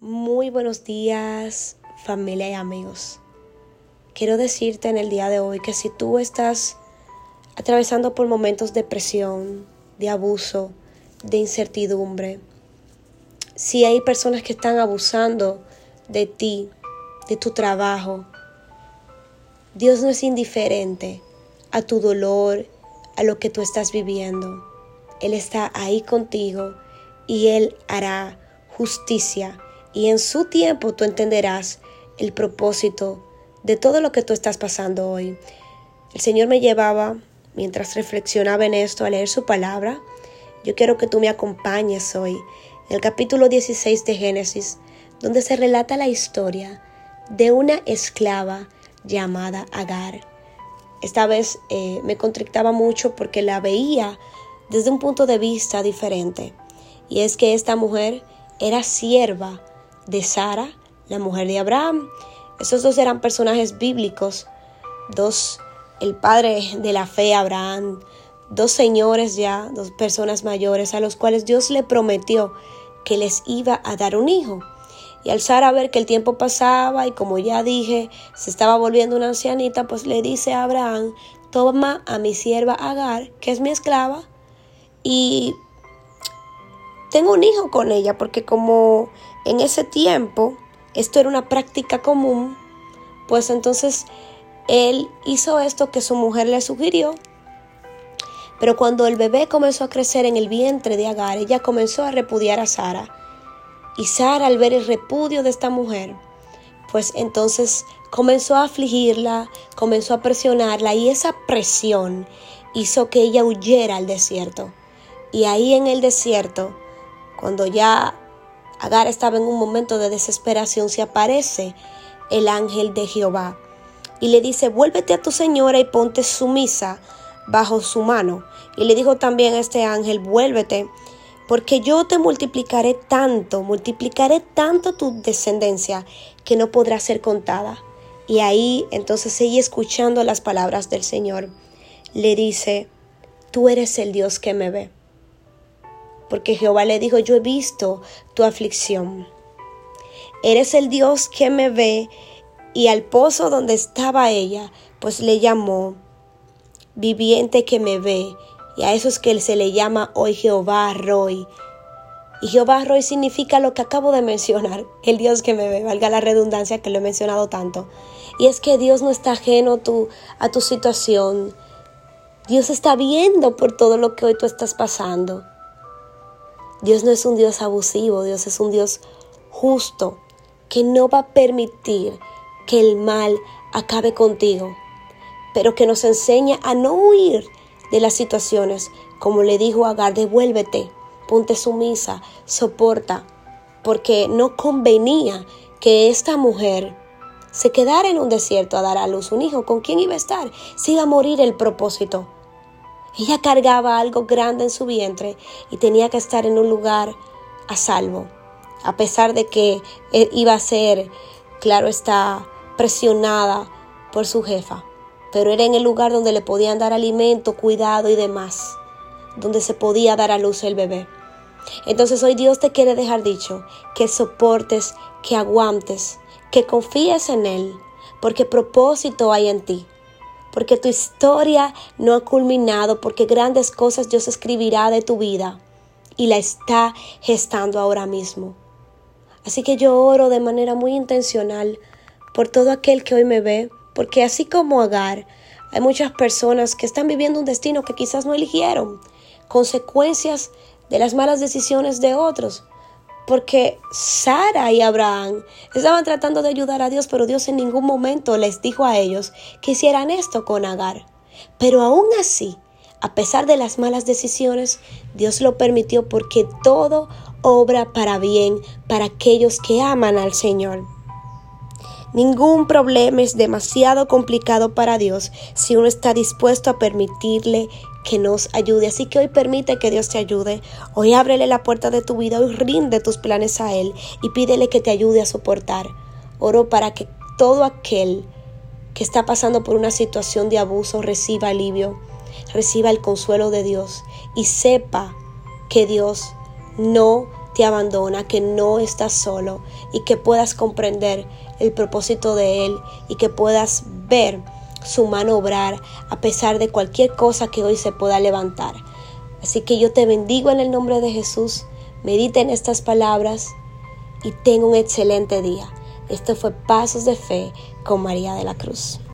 Muy buenos días, familia y amigos. Quiero decirte en el día de hoy que si tú estás atravesando por momentos de presión, de abuso, de incertidumbre, si hay personas que están abusando de ti, de tu trabajo, Dios no es indiferente a tu dolor, a lo que tú estás viviendo. Él está ahí contigo y Él hará justicia y en su tiempo tú entenderás el propósito de todo lo que tú estás pasando hoy. El Señor me llevaba, mientras reflexionaba en esto, a leer su palabra. Yo quiero que tú me acompañes hoy el capítulo 16 de Génesis, donde se relata la historia de una esclava llamada Agar. Esta vez eh, me contrictaba mucho porque la veía desde un punto de vista diferente. Y es que esta mujer era sierva de Sara, la mujer de Abraham. Esos dos eran personajes bíblicos, dos, el padre de la fe, Abraham, dos señores ya, dos personas mayores a los cuales Dios le prometió que les iba a dar un hijo. Y al Sara ver que el tiempo pasaba y como ya dije, se estaba volviendo una ancianita, pues le dice a Abraham, toma a mi sierva Agar, que es mi esclava, y tengo un hijo con ella, porque como en ese tiempo esto era una práctica común, pues entonces él hizo esto que su mujer le sugirió. Pero cuando el bebé comenzó a crecer en el vientre de Agar, ella comenzó a repudiar a Sara. Y Sara al ver el repudio de esta mujer, pues entonces comenzó a afligirla, comenzó a presionarla y esa presión hizo que ella huyera al desierto. Y ahí en el desierto, cuando ya Agar estaba en un momento de desesperación, se aparece el ángel de Jehová y le dice, vuélvete a tu señora y ponte sumisa bajo su mano. Y le dijo también a este ángel, vuélvete, porque yo te multiplicaré tanto, multiplicaré tanto tu descendencia que no podrá ser contada. Y ahí entonces ella escuchando las palabras del Señor, le dice, tú eres el Dios que me ve porque Jehová le dijo, yo he visto tu aflicción. Eres el Dios que me ve y al pozo donde estaba ella, pues le llamó viviente que me ve. Y a eso es que se le llama hoy Jehová Roy. Y Jehová Roy significa lo que acabo de mencionar, el Dios que me ve, valga la redundancia que lo he mencionado tanto. Y es que Dios no está ajeno tu, a tu situación. Dios está viendo por todo lo que hoy tú estás pasando. Dios no es un Dios abusivo, Dios es un Dios justo, que no va a permitir que el mal acabe contigo, pero que nos enseña a no huir de las situaciones, como le dijo Agar, devuélvete, ponte sumisa, soporta, porque no convenía que esta mujer se quedara en un desierto a dar a luz un hijo. ¿Con quién iba a estar? Se iba a morir el propósito. Ella cargaba algo grande en su vientre y tenía que estar en un lugar a salvo, a pesar de que eh, iba a ser, claro está, presionada por su jefa, pero era en el lugar donde le podían dar alimento, cuidado y demás, donde se podía dar a luz el bebé. Entonces hoy Dios te quiere dejar dicho que soportes, que aguantes, que confíes en Él, porque propósito hay en ti porque tu historia no ha culminado, porque grandes cosas Dios escribirá de tu vida y la está gestando ahora mismo. Así que yo oro de manera muy intencional por todo aquel que hoy me ve, porque así como Agar, hay muchas personas que están viviendo un destino que quizás no eligieron, consecuencias de las malas decisiones de otros, porque Sara y Abraham estaban tratando de ayudar a Dios, pero Dios en ningún momento les dijo a ellos que hicieran esto con Agar. Pero aún así, a pesar de las malas decisiones, Dios lo permitió porque todo obra para bien para aquellos que aman al Señor. Ningún problema es demasiado complicado para Dios si uno está dispuesto a permitirle que nos ayude. Así que hoy permite que Dios te ayude. Hoy ábrele la puerta de tu vida. Hoy rinde tus planes a Él y pídele que te ayude a soportar. Oro para que todo aquel que está pasando por una situación de abuso reciba alivio, reciba el consuelo de Dios y sepa que Dios no abandona, que no estás solo y que puedas comprender el propósito de Él y que puedas ver su mano obrar a pesar de cualquier cosa que hoy se pueda levantar. Así que yo te bendigo en el nombre de Jesús, medita en estas palabras y tenga un excelente día. Esto fue Pasos de Fe con María de la Cruz.